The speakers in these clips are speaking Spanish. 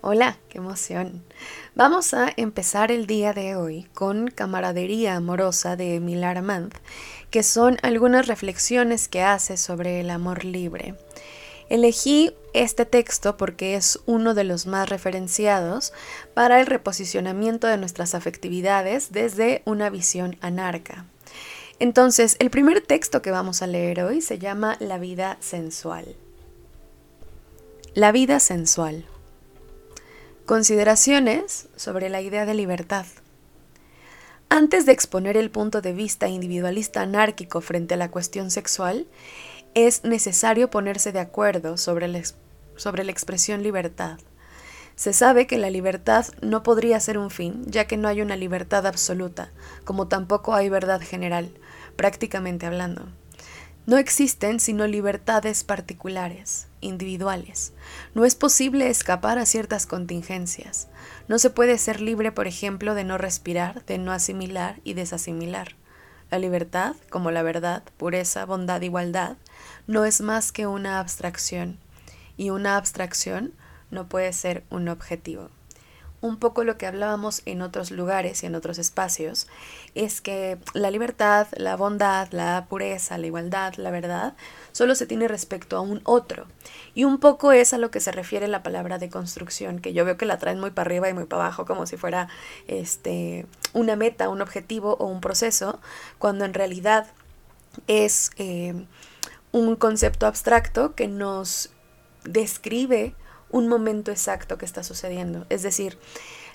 Hola, qué emoción. Vamos a empezar el día de hoy con Camaradería Amorosa de Emil Armand, que son algunas reflexiones que hace sobre el amor libre. Elegí este texto porque es uno de los más referenciados para el reposicionamiento de nuestras afectividades desde una visión anarca. Entonces, el primer texto que vamos a leer hoy se llama La vida sensual. La vida sensual. Consideraciones sobre la idea de libertad. Antes de exponer el punto de vista individualista anárquico frente a la cuestión sexual, es necesario ponerse de acuerdo sobre la, sobre la expresión libertad. Se sabe que la libertad no podría ser un fin, ya que no hay una libertad absoluta, como tampoco hay verdad general, prácticamente hablando. No existen sino libertades particulares, individuales. No es posible escapar a ciertas contingencias. No se puede ser libre, por ejemplo, de no respirar, de no asimilar y desasimilar. La libertad, como la verdad, pureza, bondad, igualdad, no es más que una abstracción, y una abstracción no puede ser un objetivo un poco lo que hablábamos en otros lugares y en otros espacios, es que la libertad, la bondad, la pureza, la igualdad, la verdad, solo se tiene respecto a un otro. Y un poco es a lo que se refiere la palabra de construcción, que yo veo que la traen muy para arriba y muy para abajo, como si fuera este, una meta, un objetivo o un proceso, cuando en realidad es eh, un concepto abstracto que nos describe un momento exacto que está sucediendo. Es decir,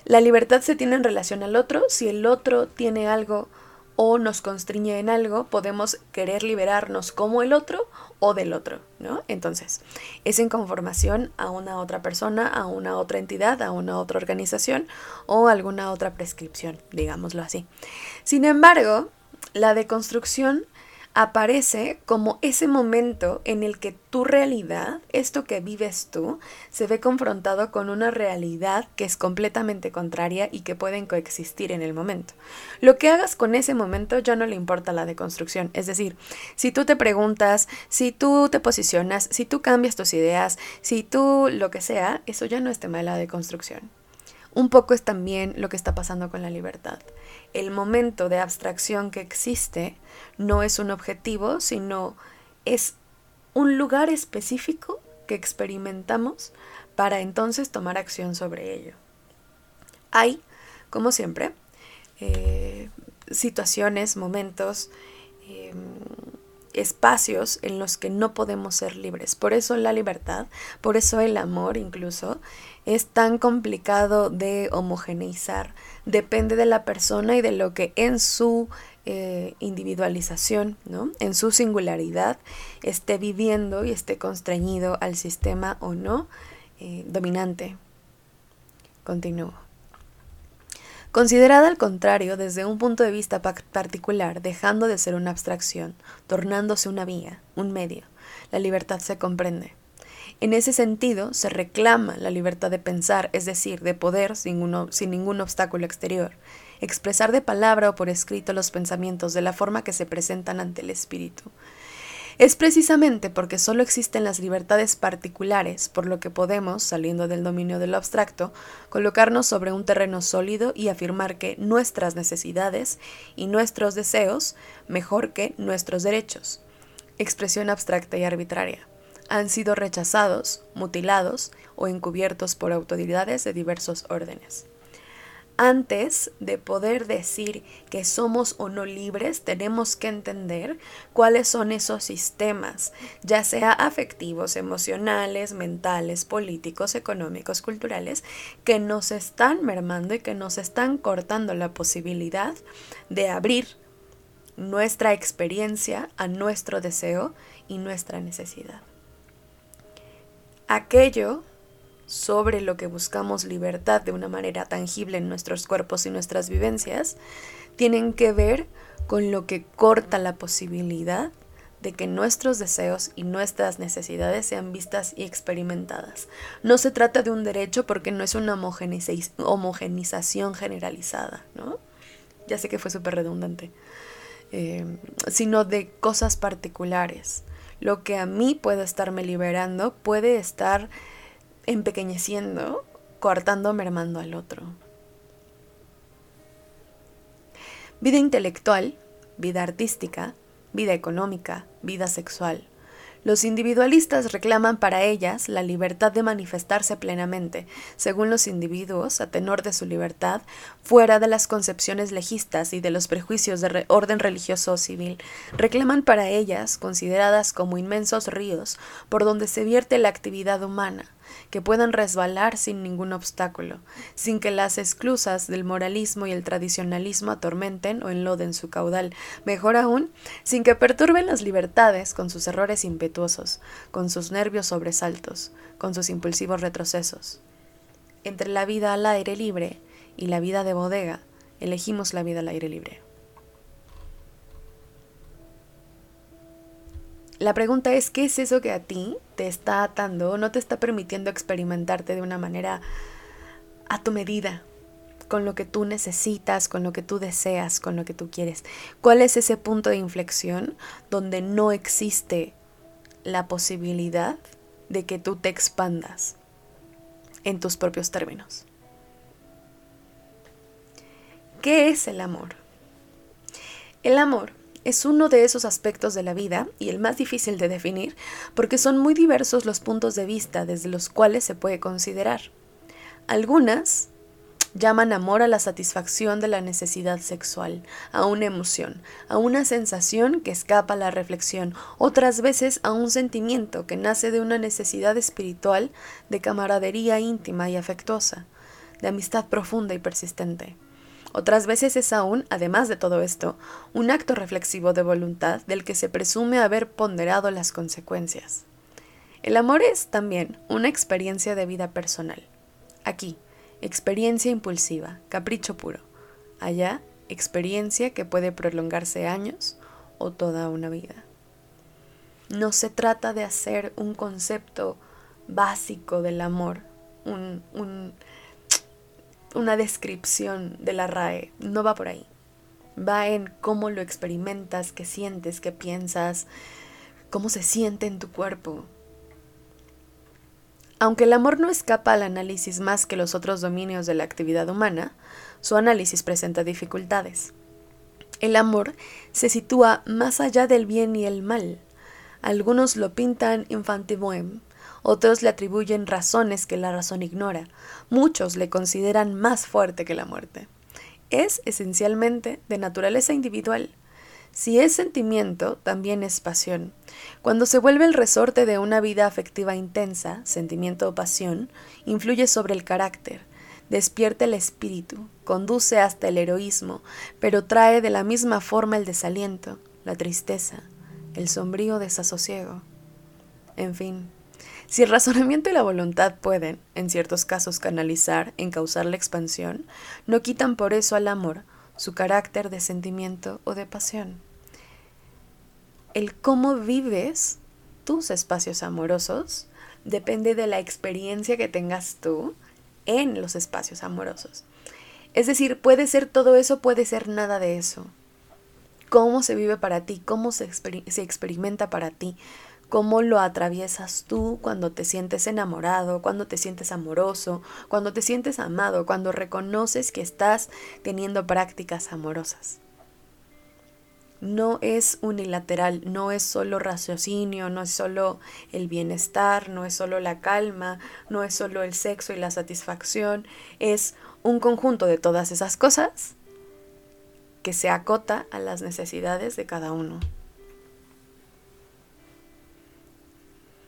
la libertad se tiene en relación al otro. Si el otro tiene algo o nos constriñe en algo, podemos querer liberarnos como el otro o del otro, ¿no? Entonces, es en conformación a una otra persona, a una otra entidad, a una otra organización o alguna otra prescripción, digámoslo así. Sin embargo, la deconstrucción aparece como ese momento en el que tu realidad, esto que vives tú, se ve confrontado con una realidad que es completamente contraria y que pueden coexistir en el momento. Lo que hagas con ese momento ya no le importa la deconstrucción. Es decir, si tú te preguntas, si tú te posicionas, si tú cambias tus ideas, si tú lo que sea, eso ya no es tema de la deconstrucción. Un poco es también lo que está pasando con la libertad. El momento de abstracción que existe no es un objetivo, sino es un lugar específico que experimentamos para entonces tomar acción sobre ello. Hay, como siempre, eh, situaciones, momentos, em, espacios en los que no podemos ser libres. Por eso la libertad, por eso el amor incluso, es tan complicado de homogeneizar. Depende de la persona y de lo que en su eh, individualización, ¿no? en su singularidad, esté viviendo y esté constreñido al sistema o no eh, dominante. Continúo. Considerada al contrario desde un punto de vista particular, dejando de ser una abstracción, tornándose una vía, un medio, la libertad se comprende. En ese sentido, se reclama la libertad de pensar, es decir, de poder sin, ningún obstáculo exterior, expresar de palabra o por escrito los pensamientos de la forma que se presentan ante el espíritu, es precisamente porque solo existen las libertades particulares por lo que podemos, saliendo del dominio de lo abstracto, colocarnos sobre un terreno sólido y afirmar que nuestras necesidades y nuestros deseos, mejor que nuestros derechos, expresión abstracta y arbitraria, han sido rechazados, mutilados o encubiertos por autoridades de diversos órdenes. Antes de poder decir que somos o no libres, tenemos que entender cuáles son esos sistemas, ya sea afectivos, emocionales, mentales, políticos, económicos, culturales, que nos están mermando y que nos están cortando la posibilidad de abrir nuestra experiencia a nuestro deseo y nuestra necesidad. Aquello sobre lo que buscamos libertad de una manera tangible en nuestros cuerpos y nuestras vivencias, tienen que ver con lo que corta la posibilidad de que nuestros deseos y nuestras necesidades sean vistas y experimentadas. No se trata de un derecho porque no es una homogenización generalizada, ¿no? Ya sé que fue súper redundante. Eh, sino de cosas particulares. Lo que a mí puede estarme liberando puede estar empequeñeciendo coartando mermando al otro. Vida intelectual, vida artística, vida económica, vida sexual, los individualistas reclaman para ellas la libertad de manifestarse plenamente, según los individuos, a tenor de su libertad, fuera de las concepciones legistas y de los prejuicios de orden religioso o civil. Reclaman para ellas, consideradas como inmensos ríos, por donde se vierte la actividad humana, que puedan resbalar sin ningún obstáculo, sin que las esclusas del moralismo y el tradicionalismo atormenten o enloden su caudal, mejor aún, sin que perturben las libertades con sus errores impetuosos, con sus nervios sobresaltos, con sus impulsivos retrocesos. Entre la vida al aire libre y la vida de bodega, elegimos la vida al aire libre. La pregunta es, ¿qué es eso que a ti te está atando no te está permitiendo experimentarte de una manera a tu medida, con lo que tú necesitas, con lo que tú deseas, con lo que tú quieres? ¿Cuál es ese punto de inflexión donde no existe la posibilidad de que tú te expandas en tus propios términos? ¿Qué es el amor? El amor es uno de esos aspectos de la vida y el más difícil de definir porque son muy diversos los puntos de vista desde los cuales se puede considerar. Algunas llaman amor a la satisfacción de la necesidad sexual, a una emoción, a una sensación que escapa a la reflexión, otras veces a un sentimiento que nace de una necesidad espiritual de camaradería íntima y afectuosa, de amistad profunda y persistente. Otras veces es aún, además de todo esto, un acto reflexivo de voluntad del que se presume haber ponderado las consecuencias. El amor es también una experiencia de vida personal. Aquí, experiencia impulsiva, capricho puro. Allá, experiencia que puede prolongarse años o toda una vida. No se trata de hacer un concepto básico del amor, un, un una descripción de la RAE, no va por ahí. Va en cómo lo experimentas, qué sientes, qué piensas, cómo se siente en tu cuerpo. Aunque el amor no escapa al análisis más que los otros dominios de la actividad humana, su análisis presenta dificultades. El amor se sitúa más allá del bien y el mal. Algunos lo pintan infantiboem, otros le atribuyen razones que la razón ignora, muchos le consideran más fuerte que la muerte. Es esencialmente de naturaleza individual. Si es sentimiento, también es pasión. Cuando se vuelve el resorte de una vida afectiva intensa, sentimiento o pasión, influye sobre el carácter, despierta el espíritu, conduce hasta el heroísmo, pero trae de la misma forma el desaliento, la tristeza, el sombrío desasosiego. En fin, si el razonamiento y la voluntad pueden, en ciertos casos, canalizar, encauzar la expansión, no quitan por eso al amor su carácter de sentimiento o de pasión. El cómo vives tus espacios amorosos depende de la experiencia que tengas tú en los espacios amorosos. Es decir, puede ser todo eso, puede ser nada de eso. ¿Cómo se vive para ti? ¿Cómo se, se experimenta para ti? Cómo lo atraviesas tú cuando te sientes enamorado, cuando te sientes amoroso, cuando te sientes amado, cuando reconoces que estás teniendo prácticas amorosas. No es unilateral, no es solo raciocinio, no es solo el bienestar, no es solo la calma, no es solo el sexo y la satisfacción, es un conjunto de todas esas cosas que se acota a las necesidades de cada uno.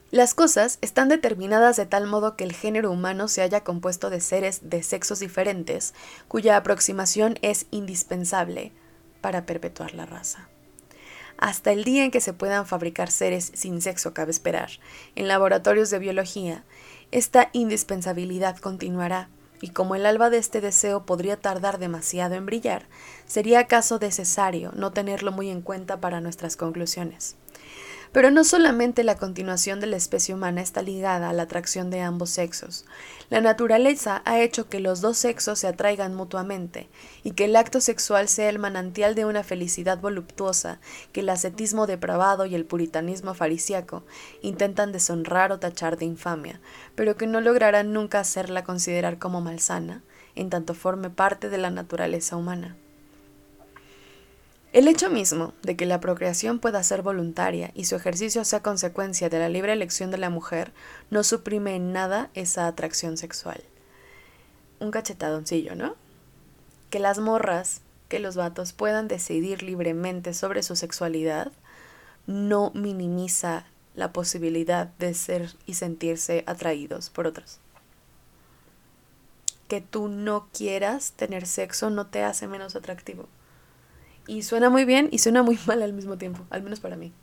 Las cosas están determinadas de tal modo que el género humano se haya compuesto de seres de sexos diferentes, cuya aproximación es indispensable para perpetuar la raza. Hasta el día en que se puedan fabricar seres sin sexo, cabe esperar, en laboratorios de biología, esta indispensabilidad continuará, y como el alba de este deseo podría tardar demasiado en brillar, sería acaso necesario no tenerlo muy en cuenta para nuestras conclusiones. Pero no solamente la continuación de la especie humana está ligada a la atracción de ambos sexos. La naturaleza ha hecho que los dos sexos se atraigan mutuamente y que el acto sexual sea el manantial de una felicidad voluptuosa que el ascetismo depravado y el puritanismo farisíaco intentan deshonrar o tachar de infamia, pero que no lograrán nunca hacerla considerar como malsana, en tanto forme parte de la naturaleza humana. El hecho mismo de que la procreación pueda ser voluntaria y su ejercicio sea consecuencia de la libre elección de la mujer no suprime en nada esa atracción sexual. Un cachetadoncillo, ¿no? Que las morras, que los vatos puedan decidir libremente sobre su sexualidad no minimiza la posibilidad de ser y sentirse atraídos por otros. Que tú no quieras tener sexo no te hace menos atractivo. Y suena muy bien y suena muy mal al mismo tiempo, al menos para mí.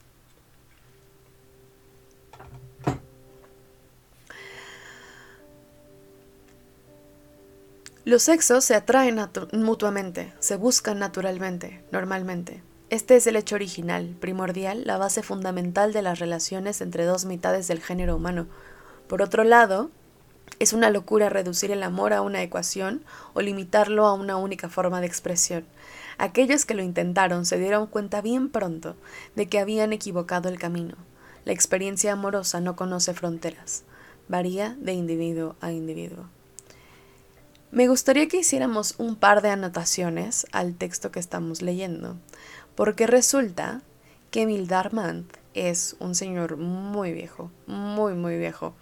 Los sexos se atraen mutuamente, se buscan naturalmente, normalmente. Este es el hecho original, primordial, la base fundamental de las relaciones entre dos mitades del género humano. Por otro lado, es una locura reducir el amor a una ecuación o limitarlo a una única forma de expresión. Aquellos que lo intentaron se dieron cuenta bien pronto de que habían equivocado el camino. La experiencia amorosa no conoce fronteras, varía de individuo a individuo. Me gustaría que hiciéramos un par de anotaciones al texto que estamos leyendo, porque resulta que Emil Darmant es un señor muy viejo, muy, muy viejo.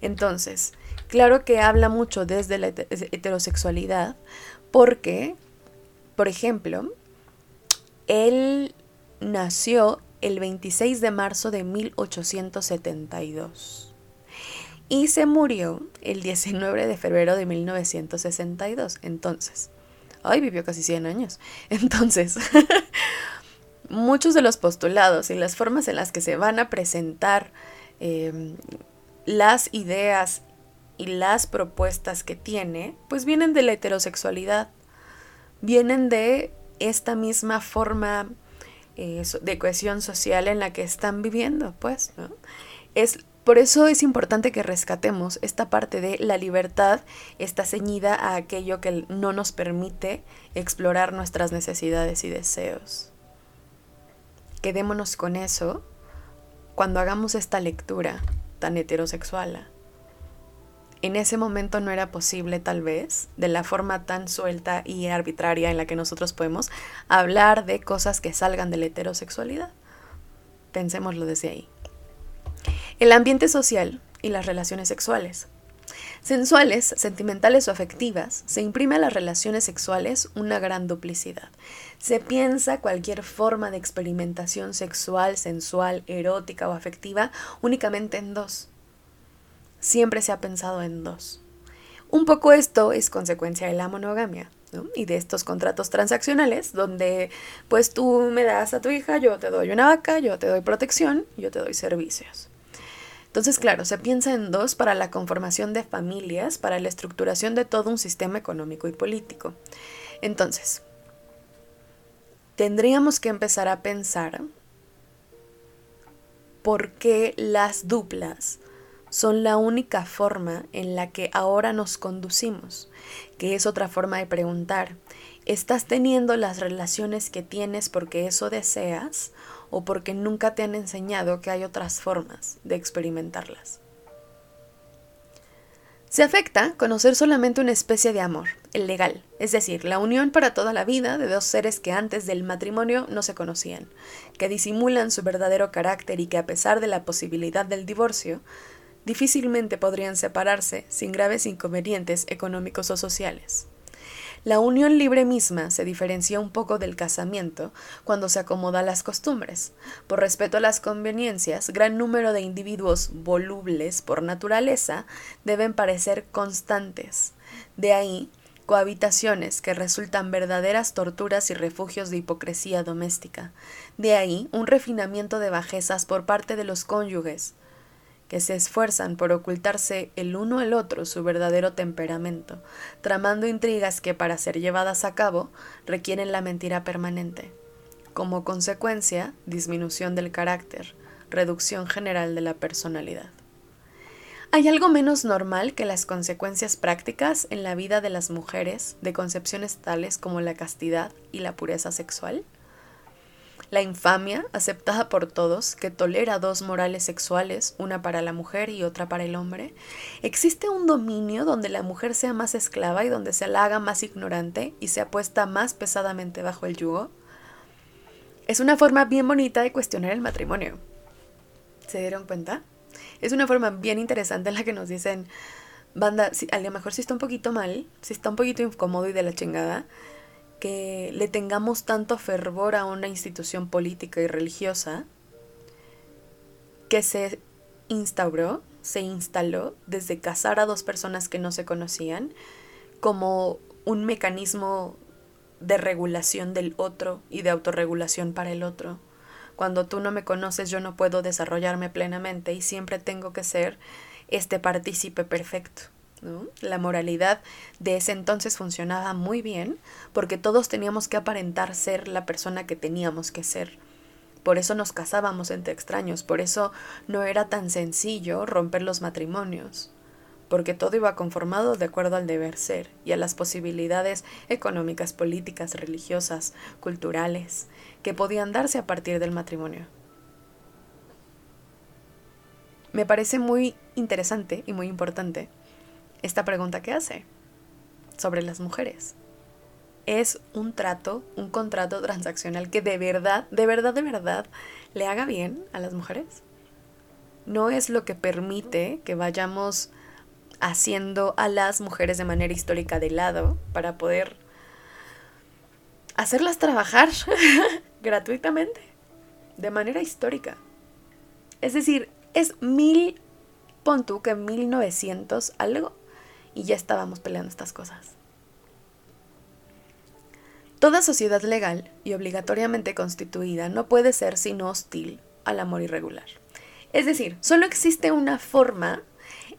Entonces, claro que habla mucho desde la heterosexualidad, porque por ejemplo, él nació el 26 de marzo de 1872 y se murió el 19 de febrero de 1962. Entonces, ay, vivió casi 100 años. Entonces, muchos de los postulados y las formas en las que se van a presentar em, las ideas y las propuestas que tiene, pues vienen de la heterosexualidad vienen de esta misma forma eh, de cohesión social en la que están viviendo, pues, ¿no? Es, por eso es importante que rescatemos esta parte de la libertad está ceñida a aquello que no nos permite explorar nuestras necesidades y deseos. Quedémonos con eso cuando hagamos esta lectura tan heterosexual en ese momento no era posible tal vez, de la forma tan suelta y arbitraria en la que nosotros podemos hablar de cosas que salgan de la heterosexualidad. Pensémoslo desde ahí. El ambiente social y las relaciones sexuales. Sensuales, sentimentales o afectivas, se imprime a las relaciones sexuales una gran duplicidad. Se piensa cualquier forma de experimentación sexual, sensual, erótica o afectiva únicamente en dos, siempre se ha pensado en dos. Un poco esto es consecuencia de la monogamia y de estos contratos transaccionales donde pues tú me das a tu hija, yo te doy una vaca, yo te doy protección, yo te doy servicios. Entonces, claro, se piensa en dos para la conformación de familias, para la estructuración de todo un sistema económico y político. Entonces, tendríamos que empezar a pensar por qué las duplas son la única forma en la que ahora nos conducimos, que es otra forma de preguntar, ¿estás teniendo las relaciones que tienes porque eso deseas o porque nunca te han enseñado que hay otras formas de experimentarlas? Se afecta conocer solamente una especie de amor, el legal, es decir, la unión para toda la vida de dos seres que antes del matrimonio no se conocían, que disimulan su verdadero carácter y que a pesar de la posibilidad del divorcio, difícilmente podrían separarse sin graves inconvenientes económicos o sociales. La unión libre misma se diferencia un poco del casamiento cuando se acomoda a las costumbres. Por respeto a las conveniencias, gran número de individuos volubles por naturaleza deben parecer constantes. De ahí, cohabitaciones que resultan verdaderas torturas y refugios de hipocresía doméstica. De ahí, un refinamiento de bajezas por parte de los cónyuges, que se esfuerzan por ocultarse el uno al otro su verdadero temperamento, tramando intrigas que para ser llevadas a cabo requieren la mentira permanente. Como consecuencia, disminución del carácter, reducción general de la personalidad. ¿Hay algo menos normal que las consecuencias prácticas en la vida de las mujeres de concepciones tales como la castidad y la pureza sexual? La infamia, aceptada por todos, que tolera dos morales sexuales, una para la mujer y otra para el hombre. ¿Existe un dominio donde la mujer sea más esclava y donde se la haga más ignorante y se apuesta más pesadamente bajo el yugo? Es una forma bien bonita de cuestionar el matrimonio. ¿Se dieron cuenta? Es una forma bien interesante en la que nos dicen, banda, si, a lo mejor si está un poquito mal, si está un poquito incómodo y de la chingada, que le tengamos tanto fervor a una institución política y religiosa que se instauró, se instaló desde casar a dos personas que no se conocían como un mecanismo de regulación del otro y de autorregulación para el otro. Cuando tú no me conoces yo no puedo desarrollarme plenamente y siempre tengo que ser este partícipe perfecto. La moralidad de ese entonces funcionaba muy bien porque todos teníamos que aparentar ser la persona que teníamos que ser. Por eso nos casábamos entre extraños, por eso no era tan sencillo romper los matrimonios, porque todo iba conformado de acuerdo al deber ser y a las posibilidades económicas, políticas, religiosas, culturales, que podían darse a partir del matrimonio. Me parece muy interesante y muy importante esta pregunta que hace sobre las mujeres. ¿Es un trato, un contrato transaccional que de verdad, de verdad, de verdad le haga bien a las mujeres? ¿No es lo que permite que vayamos haciendo a las mujeres de manera histórica de lado para poder hacerlas trabajar gratuitamente, de manera histórica? Es decir, es mil, pon tú que 1900 algo y ya estábamos peleando estas cosas. Toda sociedad legal y obligatoriamente constituida no puede ser sino hostil al amor irregular. Es decir, solo existe una forma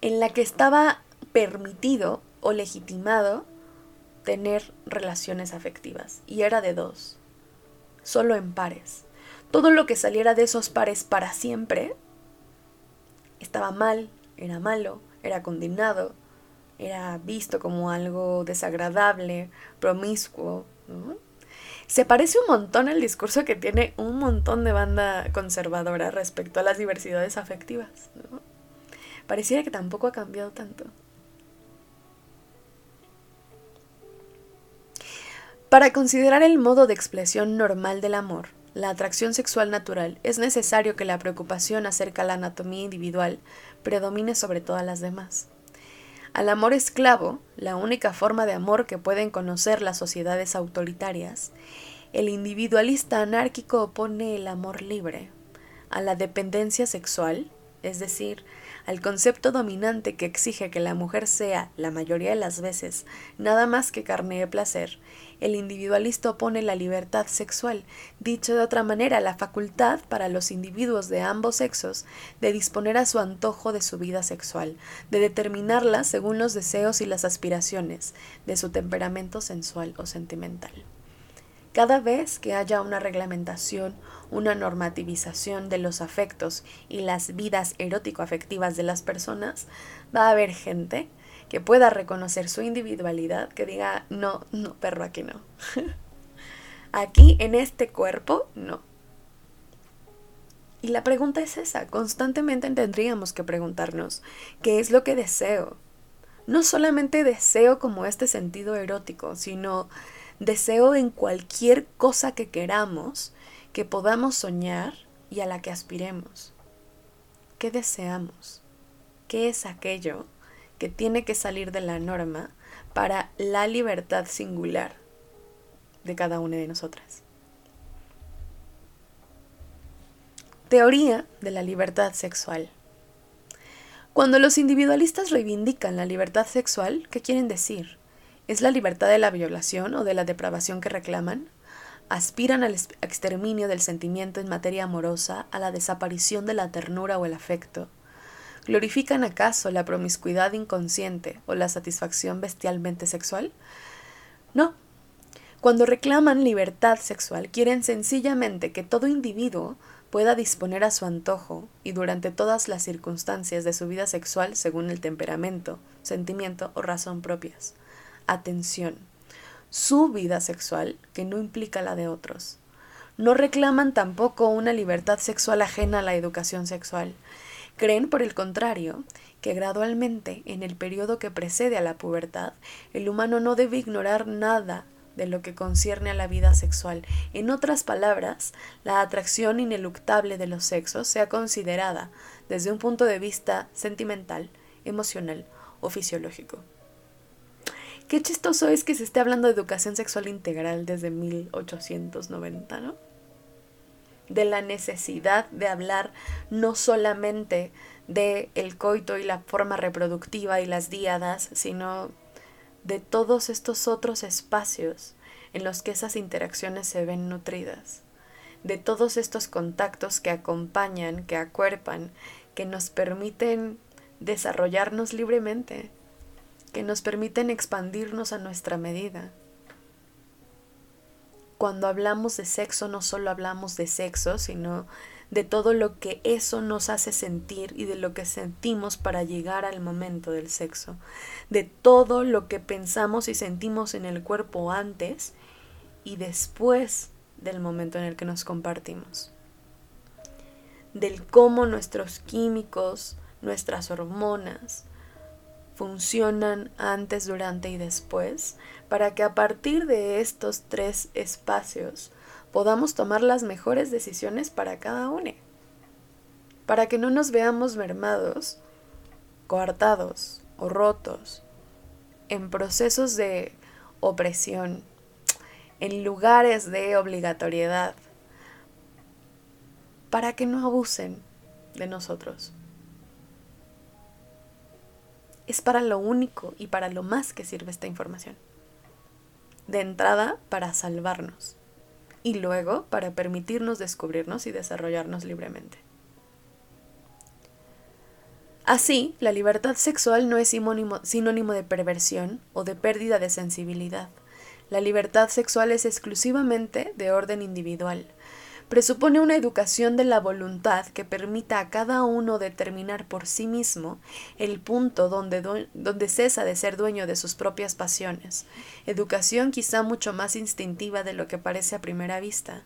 en la que estaba permitido o legitimado tener relaciones afectivas, y era de dos, solo en pares. Todo lo que saliera de esos pares para siempre estaba mal, era malo, era condenado, era visto como algo desagradable, promiscuo. Se parece un montón al discurso que tiene un montón de banda conservadora respecto a las diversidades afectivas. Pareciera que tampoco ha cambiado tanto. Para considerar el modo de expresión normal del amor, la atracción sexual natural, es necesario que la preocupación acerca de la anatomía individual predomine sobre todas las demás. Al amor esclavo, la única forma de amor que pueden conocer las sociedades autoritarias, el individualista anárquico opone el amor libre a la dependencia sexual, es decir, al concepto dominante que exige que la mujer sea, la mayoría de las veces, nada más que carne de placer, el individualista opone la libertad sexual, dicho de otra manera, la facultad para los individuos de ambos sexos de disponer a su antojo de su vida sexual, de determinarla según los deseos y las aspiraciones de su temperamento sensual o sentimental. Cada vez que haya una reglamentación, una normativización de los afectos y las vidas erótico-afectivas de las personas, va a haber gente que pueda reconocer su individualidad, que diga, no, no, perro, aquí no. aquí, en este cuerpo, no. Y la pregunta es esa, constantemente tendríamos que preguntarnos, ¿qué es lo que deseo? No solamente deseo como este sentido erótico, sino deseo en cualquier cosa que queramos, que podamos soñar y a la que aspiremos. ¿Qué deseamos? ¿Qué es aquello que tiene que salir de la norma para la libertad singular de cada una de nosotras? Teoría de la libertad sexual. Cuando los individualistas reivindican la libertad sexual, ¿qué quieren decir? ¿Es la libertad de la violación o de la depravación que reclaman? ¿Aspiran al exterminio del sentimiento en materia amorosa, a la desaparición de la ternura o el afecto? ¿Glorifican acaso la promiscuidad inconsciente o la satisfacción bestialmente sexual? No. Cuando reclaman libertad sexual, quieren sencillamente que todo individuo pueda disponer a su antojo y durante todas las circunstancias de su vida sexual según el temperamento, sentimiento o razón propias. Atención. Su vida sexual que no implica la de otros. No reclaman tampoco una libertad sexual ajena a la educación sexual. Creen, por el contrario, que gradualmente, en el periodo que precede a la pubertad, el humano no debe ignorar nada de lo que concierne a la vida sexual. En otras palabras, la atracción ineluctable de los sexos sea considerada desde un punto de vista sentimental, emocional o fisiológico. Qué chistoso es que se esté hablando de educación sexual integral desde 1890, ¿no? De la necesidad de hablar no solamente de el coito y la forma reproductiva y las díadas, sino de todos estos otros espacios en los que esas interacciones se ven nutridas, de todos estos contactos que acompañan, que acuerpan, que nos permiten desarrollarnos libremente, que nos permiten expandirnos a nuestra medida. Cuando hablamos de sexo no solo hablamos de sexo, sino de todo lo que eso nos hace sentir y de lo que sentimos para llegar al momento del sexo, de todo lo que pensamos y sentimos en el cuerpo antes y después del momento en el que nos compartimos, del cómo nuestros químicos, nuestras hormonas, funcionan antes, durante y después, para que a partir de estos tres espacios podamos tomar las mejores decisiones para cada uno, para que no nos veamos mermados, coartados o rotos en procesos de opresión, en lugares de obligatoriedad, para que no abusen de nosotros. Es para lo único y para lo más que sirve esta información. De entrada, para salvarnos y luego para permitirnos descubrirnos y desarrollarnos libremente. Así, la libertad sexual no es sinónimo, de perversión o de pérdida de sensibilidad. La libertad sexual es exclusivamente de orden individual, presupone una educación de la voluntad que permita a cada uno determinar por sí mismo el punto donde, donde cesa de ser dueño de sus propias pasiones, educación quizá mucho más instintiva de lo que parece a primera vista.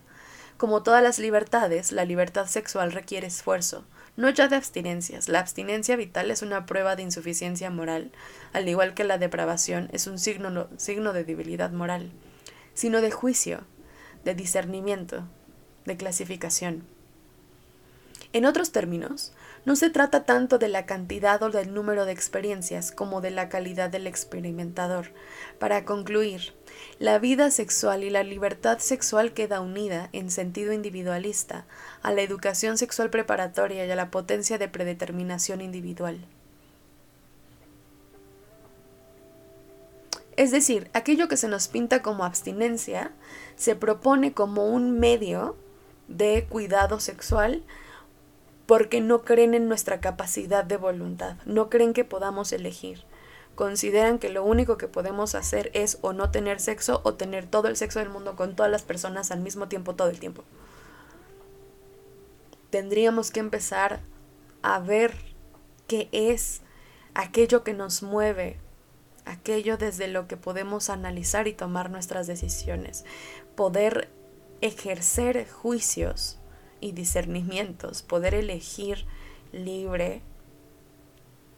Como todas las libertades, la libertad sexual requiere esfuerzo, no ya de abstinencias. La abstinencia vital es una prueba de insuficiencia moral, al igual que la depravación es un signo, signo de debilidad moral, sino de juicio, de discernimiento, de clasificación. En otros términos, no se trata tanto de la cantidad o del número de experiencias como de la calidad del experimentador. Para concluir, la vida sexual y la libertad sexual queda unida, en sentido individualista, a la educación sexual preparatoria y a la potencia de predeterminación individual. Es decir, aquello que se nos pinta como abstinencia se propone como un medio de cuidado sexual porque no creen en nuestra capacidad de voluntad, no creen que podamos elegir. Consideran que lo único que podemos hacer es o no tener sexo o tener todo el sexo del mundo con todas las personas al mismo tiempo todo el tiempo. Tendríamos que empezar a ver qué es aquello que nos mueve, aquello desde lo que podemos analizar y tomar nuestras decisiones, poder ejercer juicios y discernimientos, poder elegir libre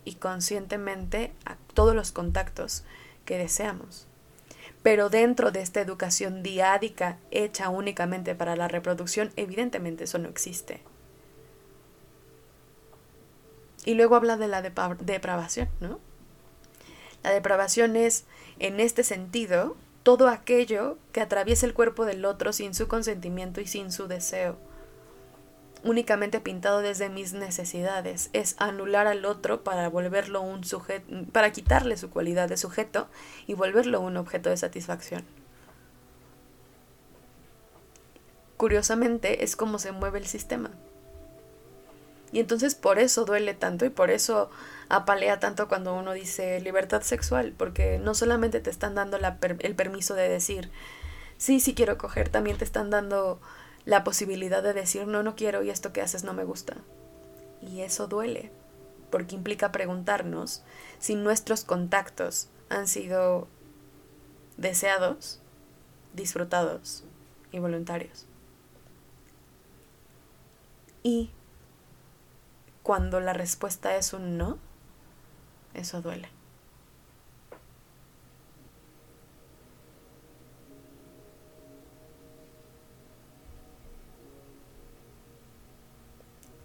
y conscientemente a todos los contactos que deseamos. Pero dentro de esta educación diádica hecha únicamente para la reproducción, evidentemente eso no existe. Y luego habla de la depravación, ¿no? La depravación es, en este sentido, todo aquello que atraviesa el cuerpo del otro sin su consentimiento y sin su deseo. Únicamente pintado desde mis necesidades es anular al otro para volverlo un sujeto, para quitarle su cualidad de sujeto y volverlo un objeto de satisfacción. Curiosamente es como se mueve el sistema. Y entonces por eso duele tanto y por eso apalea tanto cuando uno dice libertad sexual, porque no solamente te están dando el permiso de decir, sí, sí quiero coger, también te están dando la posibilidad de decir no, no quiero y esto que haces no me gusta. Y eso duele, porque implica preguntarnos si nuestros contactos han sido deseados, disfrutados y voluntarios. Y cuando la respuesta es un no, eso duele.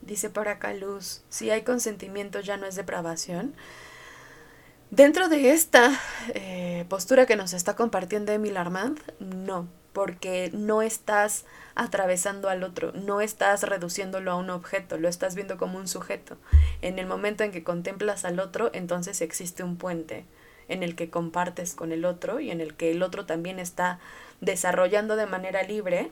Dice por acá Luz, si hay consentimiento ya no es depravación. Dentro de esta eh, postura que nos está compartiendo Emil Armand, no, porque no estás atravesando al otro, no estás reduciéndolo a un objeto, lo estás viendo como un sujeto. En el momento en que contemplas al otro, entonces existe un puente en el que compartes con el otro y en el que el otro también está desarrollando de manera libre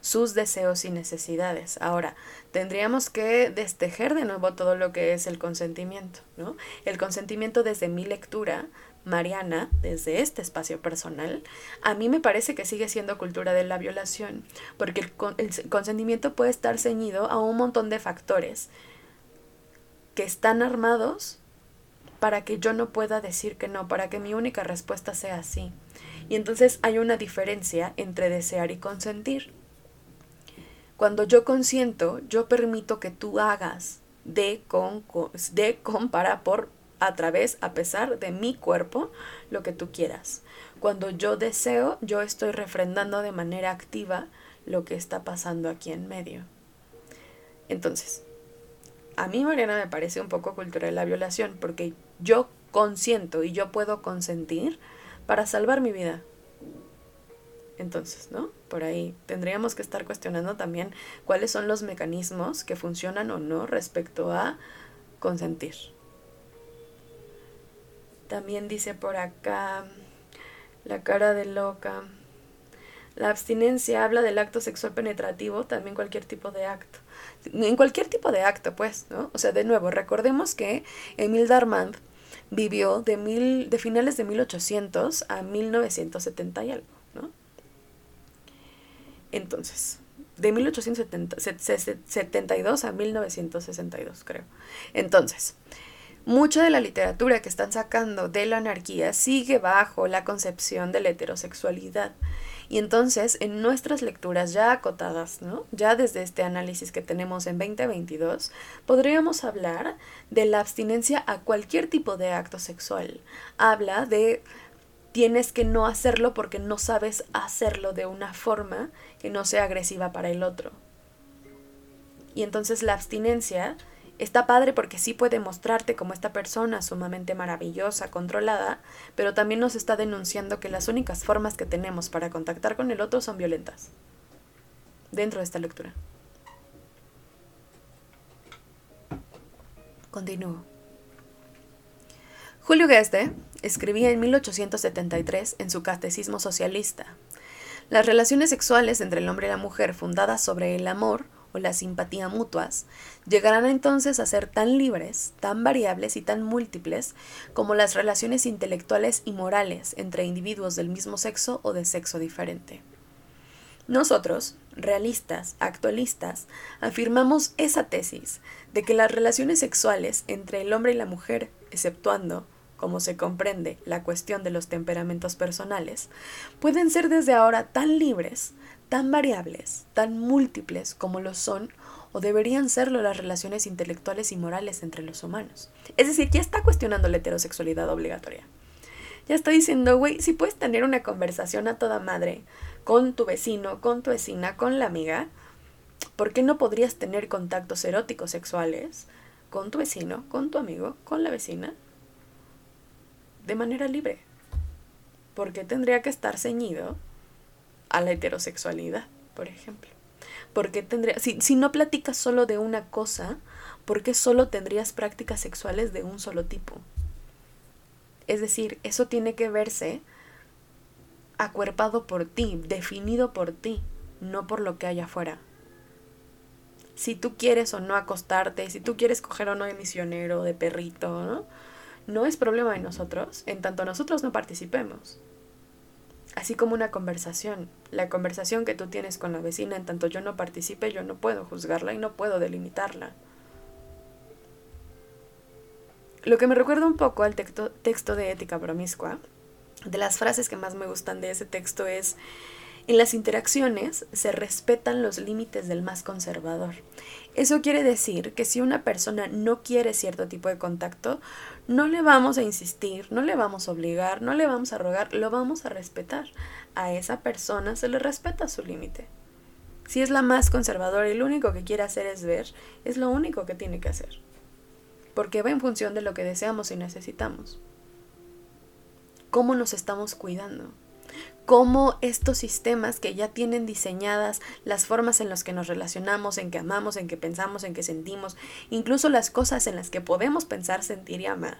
sus deseos y necesidades. Ahora, tendríamos que destejer de nuevo todo lo que es el consentimiento, ¿no? El consentimiento desde mi lectura, Mariana, desde este espacio personal, a mí me parece que sigue siendo cultura de la violación, porque el, consentimiento puede estar ceñido a un montón de factores que están armados para que yo no pueda decir que no, para que mi única respuesta sea así. Y entonces hay una diferencia entre desear y consentir. Cuando yo consiento, yo permito que tú hagas de con, de con para por a través, a pesar de mi cuerpo, lo que tú quieras. Cuando yo deseo, yo estoy refrendando de manera activa lo que está pasando aquí en medio. Entonces, a mí Mariana me parece un poco cultura de la violación, porque yo consiento y yo puedo consentir para salvar mi vida. Entonces, ¿no? Por ahí tendríamos que estar cuestionando también cuáles son los mecanismos que funcionan o no respecto a consentir. También dice por acá la cara de loca. La abstinencia habla del acto sexual penetrativo, también cualquier tipo de acto. En cualquier tipo de acto, pues, ¿no? O sea, de nuevo, recordemos que Emil Darmand vivió de, mil, de finales de 1800 a 1970 y algo, ¿no? Entonces, de 1872 a 1962, creo. Entonces, mucha de la literatura que están sacando de la anarquía sigue bajo la concepción de la heterosexualidad. Y entonces, en nuestras lecturas ya acotadas, ¿no? Ya desde este análisis que tenemos en 2022, podríamos hablar de la abstinencia a cualquier tipo de acto sexual. Habla de tienes que no hacerlo porque no sabes hacerlo de una forma que no sea agresiva para el otro. Y entonces la abstinencia está padre porque sí puede mostrarte como esta persona sumamente maravillosa, controlada, pero también nos está denunciando que las únicas formas que tenemos para contactar con el otro son violentas. Dentro de esta lectura. Continúo. Julio Geste escribía en 1873 en su Catecismo Socialista. Las relaciones sexuales entre el hombre y la mujer fundadas sobre el amor o la simpatía mutuas llegarán entonces a ser tan libres, tan variables y tan múltiples como las relaciones intelectuales y morales entre individuos del mismo sexo o de sexo diferente. Nosotros, realistas, actualistas, afirmamos esa tesis de que las relaciones sexuales entre el hombre y la mujer, exceptuando como se comprende, la cuestión de los temperamentos personales, pueden ser desde ahora tan libres, tan variables, tan múltiples como lo son o deberían serlo las relaciones intelectuales y morales entre los humanos. Es decir, ya está cuestionando la heterosexualidad obligatoria. Ya está diciendo, güey, si puedes tener una conversación a toda madre con tu vecino, con tu vecina, con la amiga, ¿por qué no podrías tener contactos eróticos sexuales con tu vecino, con tu amigo, con la vecina, de manera libre. porque tendría que estar ceñido a la heterosexualidad, por ejemplo? porque tendría, si, si no platicas solo de una cosa, ¿por qué solo tendrías prácticas sexuales de un solo tipo? Es decir, eso tiene que verse acuerpado por ti, definido por ti, no por lo que hay afuera. Si tú quieres o no acostarte, si tú quieres coger o no de misionero, de perrito, no es problema de nosotros en tanto nosotros no participemos. Así como una conversación. La conversación que tú tienes con la vecina, en tanto yo no participe, yo no puedo juzgarla y no puedo delimitarla. Lo que me recuerda un poco al texto, texto de Ética Promiscua, de las frases que más me gustan de ese texto es, en las interacciones se respetan los límites del más conservador. Eso quiere decir que si una persona no quiere cierto tipo de contacto, no le vamos a insistir, no le vamos a obligar, no le vamos a rogar, lo vamos a respetar. A esa persona se le respeta su límite. Si es la más conservadora y lo único que quiere hacer es ver, es lo único que tiene que hacer. Porque va en función de lo que deseamos y necesitamos. ¿Cómo nos estamos cuidando? Cómo estos sistemas que ya tienen diseñadas las formas en las que nos relacionamos, en que amamos, en que pensamos, en que sentimos, incluso las cosas en las que podemos pensar, sentir y amar,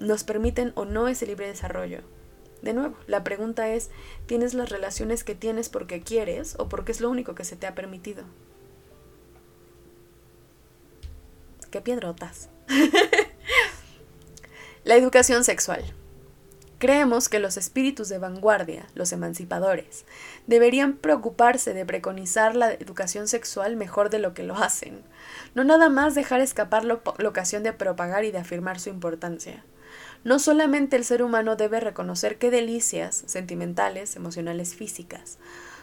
nos permiten o no ese libre desarrollo. De nuevo, la pregunta es, ¿tienes las relaciones que tienes porque quieres o porque es lo único que se te ha permitido? ¿Qué piedrotas? la educación sexual. Creemos que los espíritus de vanguardia, los emancipadores, deberían preocuparse de preconizar la educación sexual mejor de lo que lo hacen, no nada más dejar escapar la ocasión de propagar y de afirmar su importancia. No solamente el ser humano debe reconocer qué delicias sentimentales, emocionales, físicas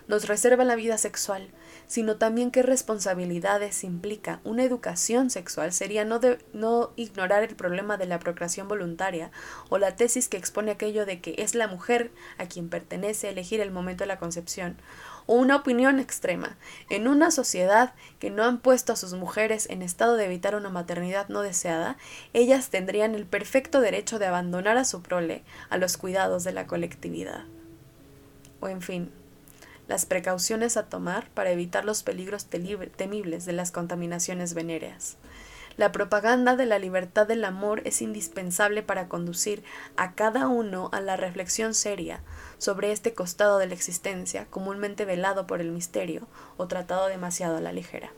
nos reserva la vida sexual, sino también qué responsabilidades implica una educación sexual sería no, no ignorar el problema de la procreación voluntaria o la tesis que expone aquello de que es la mujer a quien pertenece elegir el momento de la concepción, o una opinión extrema. En una sociedad que no han puesto a sus mujeres en estado de evitar una maternidad no deseada, ellas tendrían el perfecto derecho de abandonar a su prole a los cuidados de la colectividad. O en fin, las precauciones a tomar para evitar los peligros temibles de las contaminaciones venéreas. La propaganda de la libertad del amor es indispensable para conducir a cada uno a la reflexión seria sobre este costado de la existencia, comúnmente velado por el misterio o tratado demasiado a la ligera.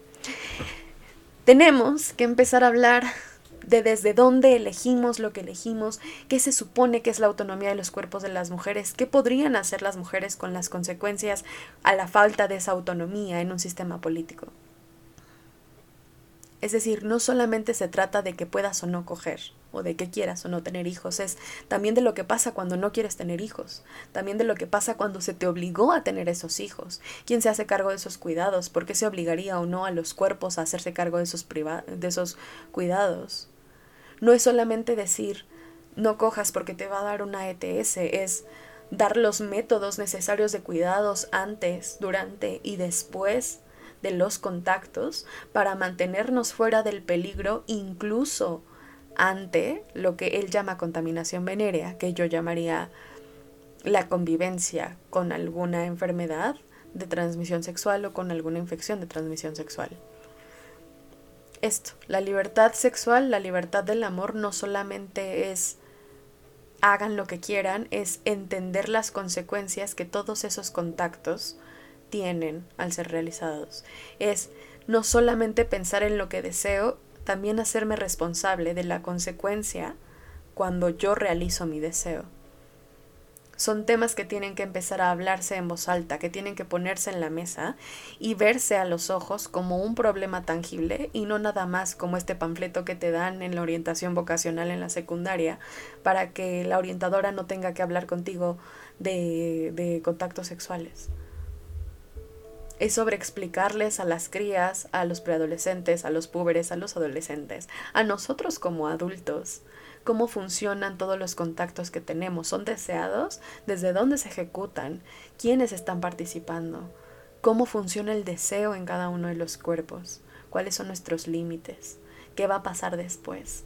Tenemos que empezar a hablar de desde dónde elegimos lo que elegimos, qué se supone que es la autonomía de los cuerpos de las mujeres, qué podrían hacer las mujeres con las consecuencias a la falta de esa autonomía en un sistema político. Es decir, no solamente se trata de que puedas o no coger, o de que quieras o no tener hijos, es también de lo que pasa cuando no quieres tener hijos, también de lo que pasa cuando se te obligó a tener esos hijos, quién se hace cargo de esos cuidados, por qué se obligaría o no a los cuerpos a hacerse cargo de esos, de esos cuidados. No es solamente decir no cojas porque te va a dar una ETS, es dar los métodos necesarios de cuidados antes, durante y después de los contactos para mantenernos fuera del peligro incluso ante lo que él llama contaminación venérea, que yo llamaría la convivencia con alguna enfermedad de transmisión sexual o con alguna infección de transmisión sexual esto, la libertad sexual, la libertad del amor no solamente es hagan lo que quieran, es entender las consecuencias que todos esos contactos tienen al ser realizados. Es no solamente pensar en lo que deseo, también hacerme responsable de la consecuencia cuando yo realizo mi deseo. Son temas que tienen que empezar a hablarse en voz alta, que tienen que ponerse en la mesa y verse a los ojos como un problema tangible y no nada más como este panfleto que te dan en la orientación vocacional en la secundaria para que la orientadora no tenga que hablar contigo de, de contactos sexuales. Es sobre explicarles a las crías, a los preadolescentes, a los púberes, a los adolescentes, a nosotros como adultos, cómo funcionan todos los contactos que tenemos, son deseados, desde dónde se ejecutan, quiénes están participando, cómo funciona el deseo en cada uno de los cuerpos, cuáles son nuestros límites, qué va a pasar después.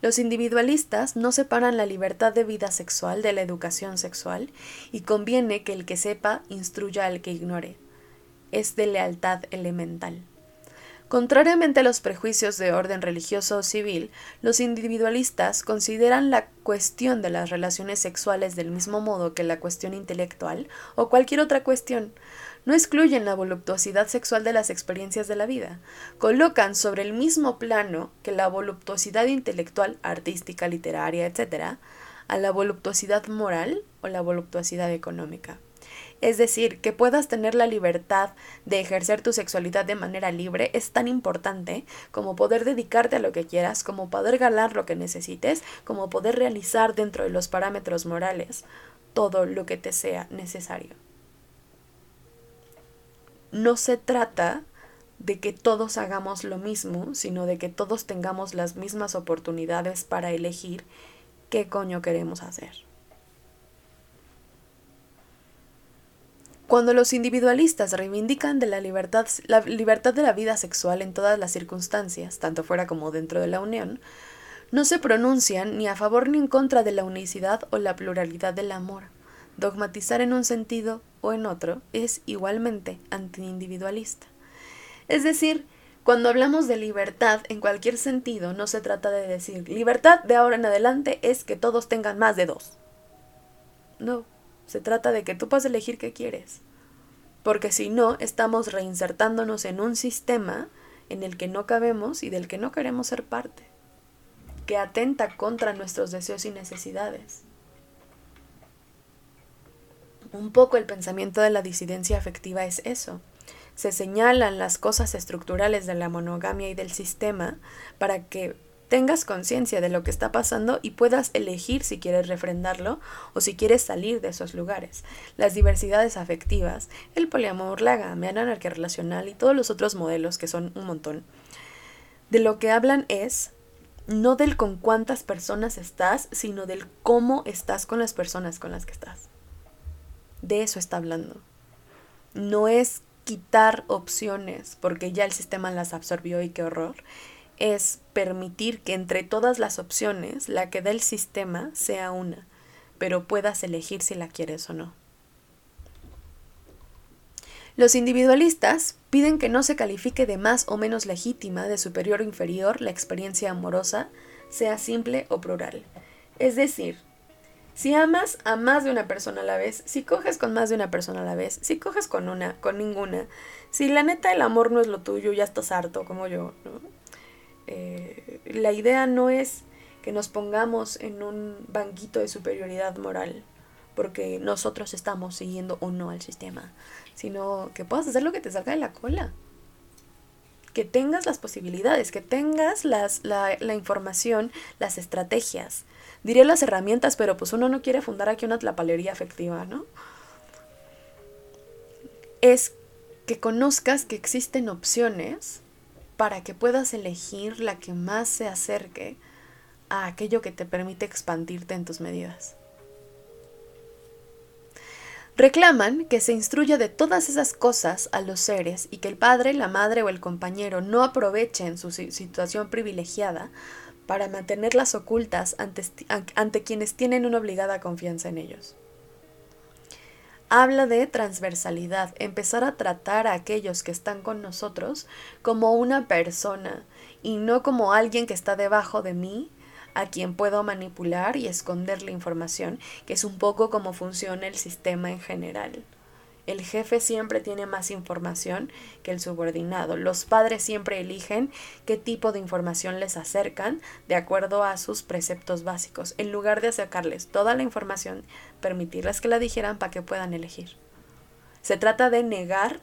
Los individualistas no separan la libertad de vida sexual de la educación sexual y conviene que el que sepa instruya al que ignore. Es de lealtad elemental. Contrariamente a los prejuicios de orden religioso o civil, los individualistas consideran la cuestión de las relaciones sexuales del mismo modo que la cuestión intelectual o cualquier otra cuestión. No excluyen la voluptuosidad sexual de las experiencias de la vida. Colocan sobre el mismo plano que la voluptuosidad intelectual, artística, literaria, etc., a la voluptuosidad moral o la voluptuosidad económica. Es decir, que puedas tener la libertad de ejercer tu sexualidad de manera libre es tan importante como poder dedicarte a lo que quieras, como poder ganar lo que necesites, como poder realizar dentro de los parámetros morales todo lo que te sea necesario. No se trata de que todos hagamos lo mismo, sino de que todos tengamos las mismas oportunidades para elegir qué coño queremos hacer. Cuando los individualistas reivindican de la libertad, la libertad de la vida sexual en todas las circunstancias, tanto fuera como dentro de la unión, no se pronuncian ni a favor ni en contra de la unicidad o la pluralidad del amor. Dogmatizar en un sentido o en otro es igualmente antiindividualista. Es decir, cuando hablamos de libertad en cualquier sentido, no se trata de decir libertad de ahora en adelante es que todos tengan más de dos. No, se trata de que tú puedas elegir qué quieres. Porque si no, estamos reinsertándonos en un sistema en el que no cabemos y del que no queremos ser parte, que atenta contra nuestros deseos y necesidades. Un poco el pensamiento de la disidencia afectiva es eso. Se señalan las cosas estructurales de la monogamia y del sistema para que tengas conciencia de lo que está pasando y puedas elegir si quieres refrendarlo o si quieres salir de esos lugares. Las diversidades afectivas, el poliamor, la gamia, la anarquía relacional y todos los otros modelos que son un montón. De lo que hablan es no del con cuántas personas estás, sino del cómo estás con las personas con las que estás. De eso está hablando. No es quitar opciones porque ya el sistema las absorbió y qué horror es permitir que entre todas las opciones la que da el sistema sea una, pero puedas elegir si la quieres o no. Los individualistas piden que no se califique de más o menos legítima, de superior o inferior la experiencia amorosa, sea simple o plural. Es decir, si amas a más de una persona a la vez, si coges con más de una persona a la vez, si coges con una, con ninguna, si la neta el amor no es lo tuyo, ya estás harto como yo, ¿no? Eh, la idea no es que nos pongamos en un banquito de superioridad moral porque nosotros estamos siguiendo o no al sistema, sino que puedas hacer lo que te salga de la cola. Que tengas las posibilidades, que tengas las, la, información, las estrategias. Diré las herramientas, pero pues uno no quiere fundar aquí una tlapalería afectiva, ¿no? Es que conozcas que existen opciones para que puedas elegir la que más se acerque a aquello que te permite expandirte en tus medidas. Reclaman que se instruya de todas esas cosas a los seres y que el padre, la madre o el compañero no aprovechen su situación privilegiada para mantenerlas ocultas ante, ante quienes tienen una obligada confianza en ellos habla de transversalidad, empezar a tratar a aquellos que están con nosotros como una persona y no como alguien que está debajo de mí, a quien puedo manipular y esconder la información, que es un poco como funciona el sistema en general. El jefe siempre tiene más información que el subordinado. Los padres siempre eligen qué tipo de información les acercan de acuerdo a sus preceptos básicos, en lugar de acercarles toda la información, permitirles que la dijeran para que puedan elegir. Se trata de negar,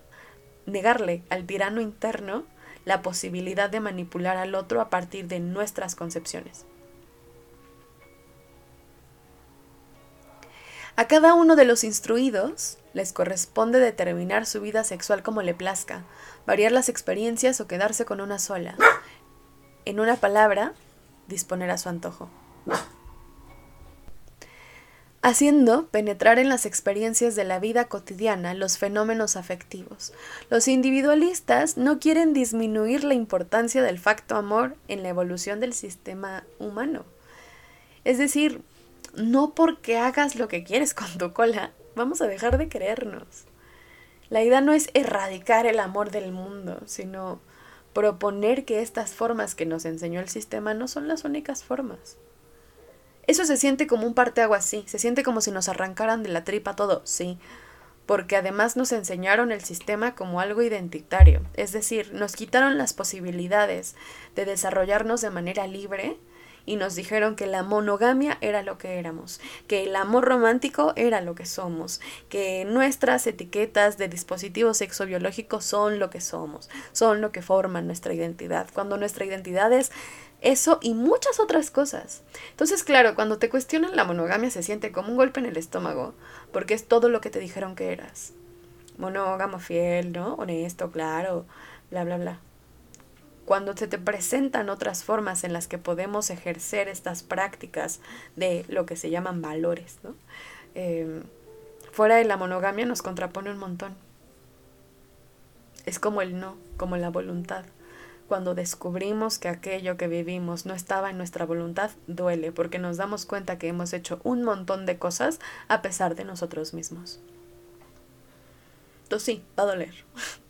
negarle al tirano interno la posibilidad de manipular al otro a partir de nuestras concepciones. A cada uno de los instruidos les corresponde determinar su vida sexual como le plazca, variar las experiencias o quedarse con una sola. En una palabra, disponer a su antojo. Haciendo penetrar en las experiencias de la vida cotidiana los fenómenos afectivos. Los individualistas no quieren disminuir la importancia del facto amor en la evolución del sistema humano. Es decir, no porque hagas lo que quieres con tu cola, vamos a dejar de creernos. La idea no es erradicar el amor del mundo, sino proponer que estas formas que nos enseñó el sistema no son las únicas formas. Eso se siente como un parteaguas, sí, se siente como si nos arrancaran de la tripa todo, sí, porque además nos enseñaron el sistema como algo identitario, es decir, nos quitaron las posibilidades de desarrollarnos de manera libre y nos dijeron que la monogamia era lo que éramos, que el amor romántico era lo que somos, que nuestras etiquetas de dispositivos sexobiológicos son lo que somos, son lo que forman nuestra identidad, cuando nuestra identidad es eso y muchas otras cosas. Entonces, claro, cuando te cuestionan la monogamia se siente como un golpe en el estómago, porque es todo lo que te dijeron que eras. Monógamo, fiel, ¿no? Honesto, claro, bla, bla, bla cuando se te presentan otras formas en las que podemos ejercer estas prácticas de lo que se llaman valores, ¿no? Em, fuera de la monogamia nos contrapone un montón. Es como el no, como la voluntad. Cuando descubrimos que aquello que vivimos no estaba en nuestra voluntad, duele porque nos damos cuenta que hemos hecho un montón de cosas a pesar de nosotros mismos. Entonces sí, va a doler.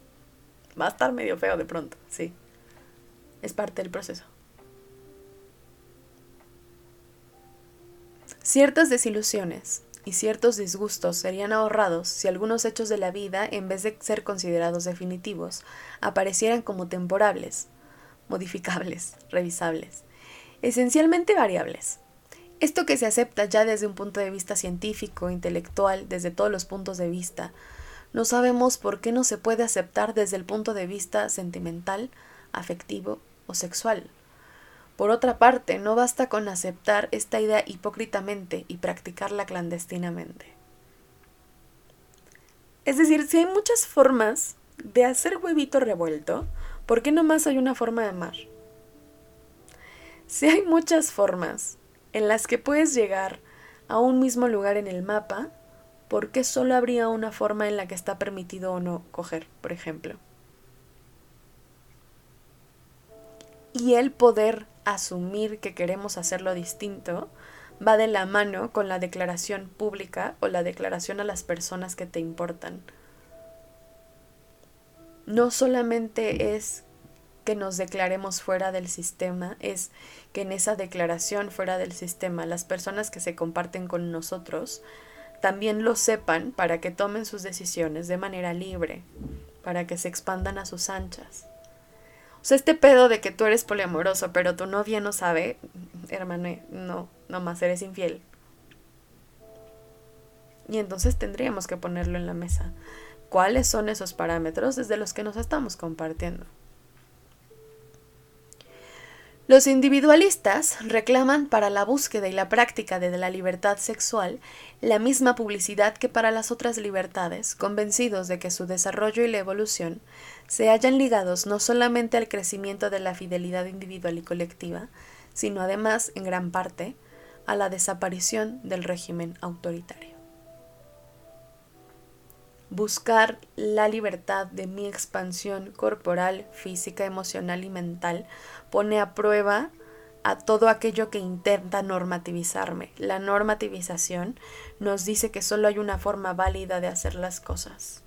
Va a estar medio feo de pronto, sí es parte del proceso. Ciertas desilusiones y ciertos disgustos serían ahorrados si algunos hechos de la vida, en vez de ser considerados definitivos, aparecieran como temporables, modificables, revisables, esencialmente variables. Esto que se acepta ya desde un punto de vista científico, intelectual, desde todos los puntos de vista, no sabemos por qué no se puede aceptar desde el punto de vista sentimental, afectivo o sexual. Por otra parte, no basta con aceptar esta idea hipócritamente y practicarla clandestinamente. Es decir, si hay muchas formas de hacer huevito revuelto, ¿por qué no más hay una forma de amar? Si hay muchas formas en las que puedes llegar a un mismo lugar en el mapa, ¿por qué solo habría una forma en la que está permitido o no coger, por ejemplo? Y el poder asumir que queremos hacerlo distinto va de la mano con la declaración pública o la declaración a las personas que te importan. No solamente es que nos declaremos fuera del sistema, es que en esa declaración fuera del sistema las personas que se comparten con nosotros también lo sepan para que tomen sus decisiones de manera libre, para que se expandan a sus anchas. Este pedo de que tú eres poliamoroso, pero tu novia no sabe, hermano, no, nomás eres infiel. Y entonces tendríamos que ponerlo en la mesa. ¿Cuáles son esos parámetros desde los que nos estamos compartiendo? Los individualistas reclaman para la búsqueda y la práctica de la libertad sexual la misma publicidad que para las otras libertades, convencidos de que su desarrollo y la evolución se hallan ligados no solamente al crecimiento de la fidelidad individual y colectiva, sino además, en gran parte, a la desaparición del régimen autoritario buscar la libertad de mi expansión corporal, física, emocional y mental pone a prueba a todo aquello que intenta normativizarme. La normativización nos dice que solo hay una forma válida de hacer las cosas.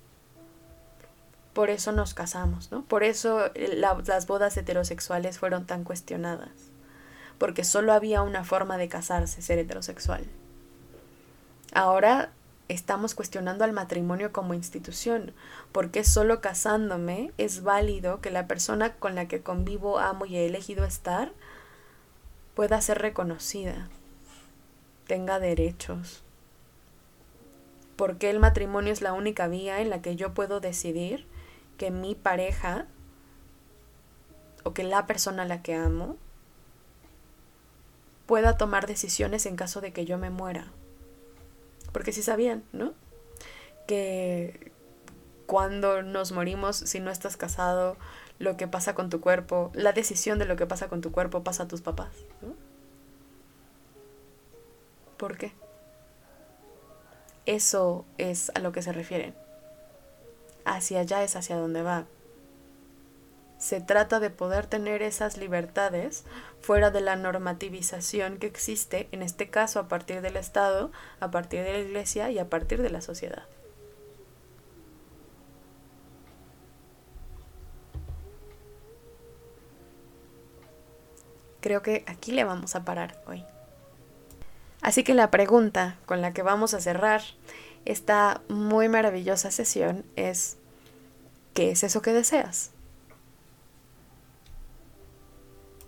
Por eso nos casamos, ¿no? Por eso eh, las bodas heterosexuales fueron tan cuestionadas. Porque solo había una forma de casarse, ser heterosexual. Ahora estamos cuestionando al matrimonio como institución, porque solo casándome es válido que la persona con la que convivo, amo y he elegido estar pueda ser reconocida, tenga derechos. Porque el matrimonio es la única vía en la que yo puedo decidir que mi pareja o que la persona a la que amo pueda tomar decisiones en caso de que yo me muera porque sí sabían, ¿no? Que cuando nos morimos, si no estás casado, lo que pasa con tu cuerpo, la decisión de lo que pasa con tu cuerpo pasa a tus papás. ¿Por qué? Eso es a lo que se refieren. Hacia allá es hacia donde va. Se trata de poder tener esas libertades fuera de la normativización que existe, en este caso a partir del Estado, a partir de la Iglesia y a partir de la sociedad. Creo que aquí le vamos a parar hoy. Así que la pregunta con la que vamos a cerrar esta muy maravillosa sesión es, ¿qué es eso que deseas?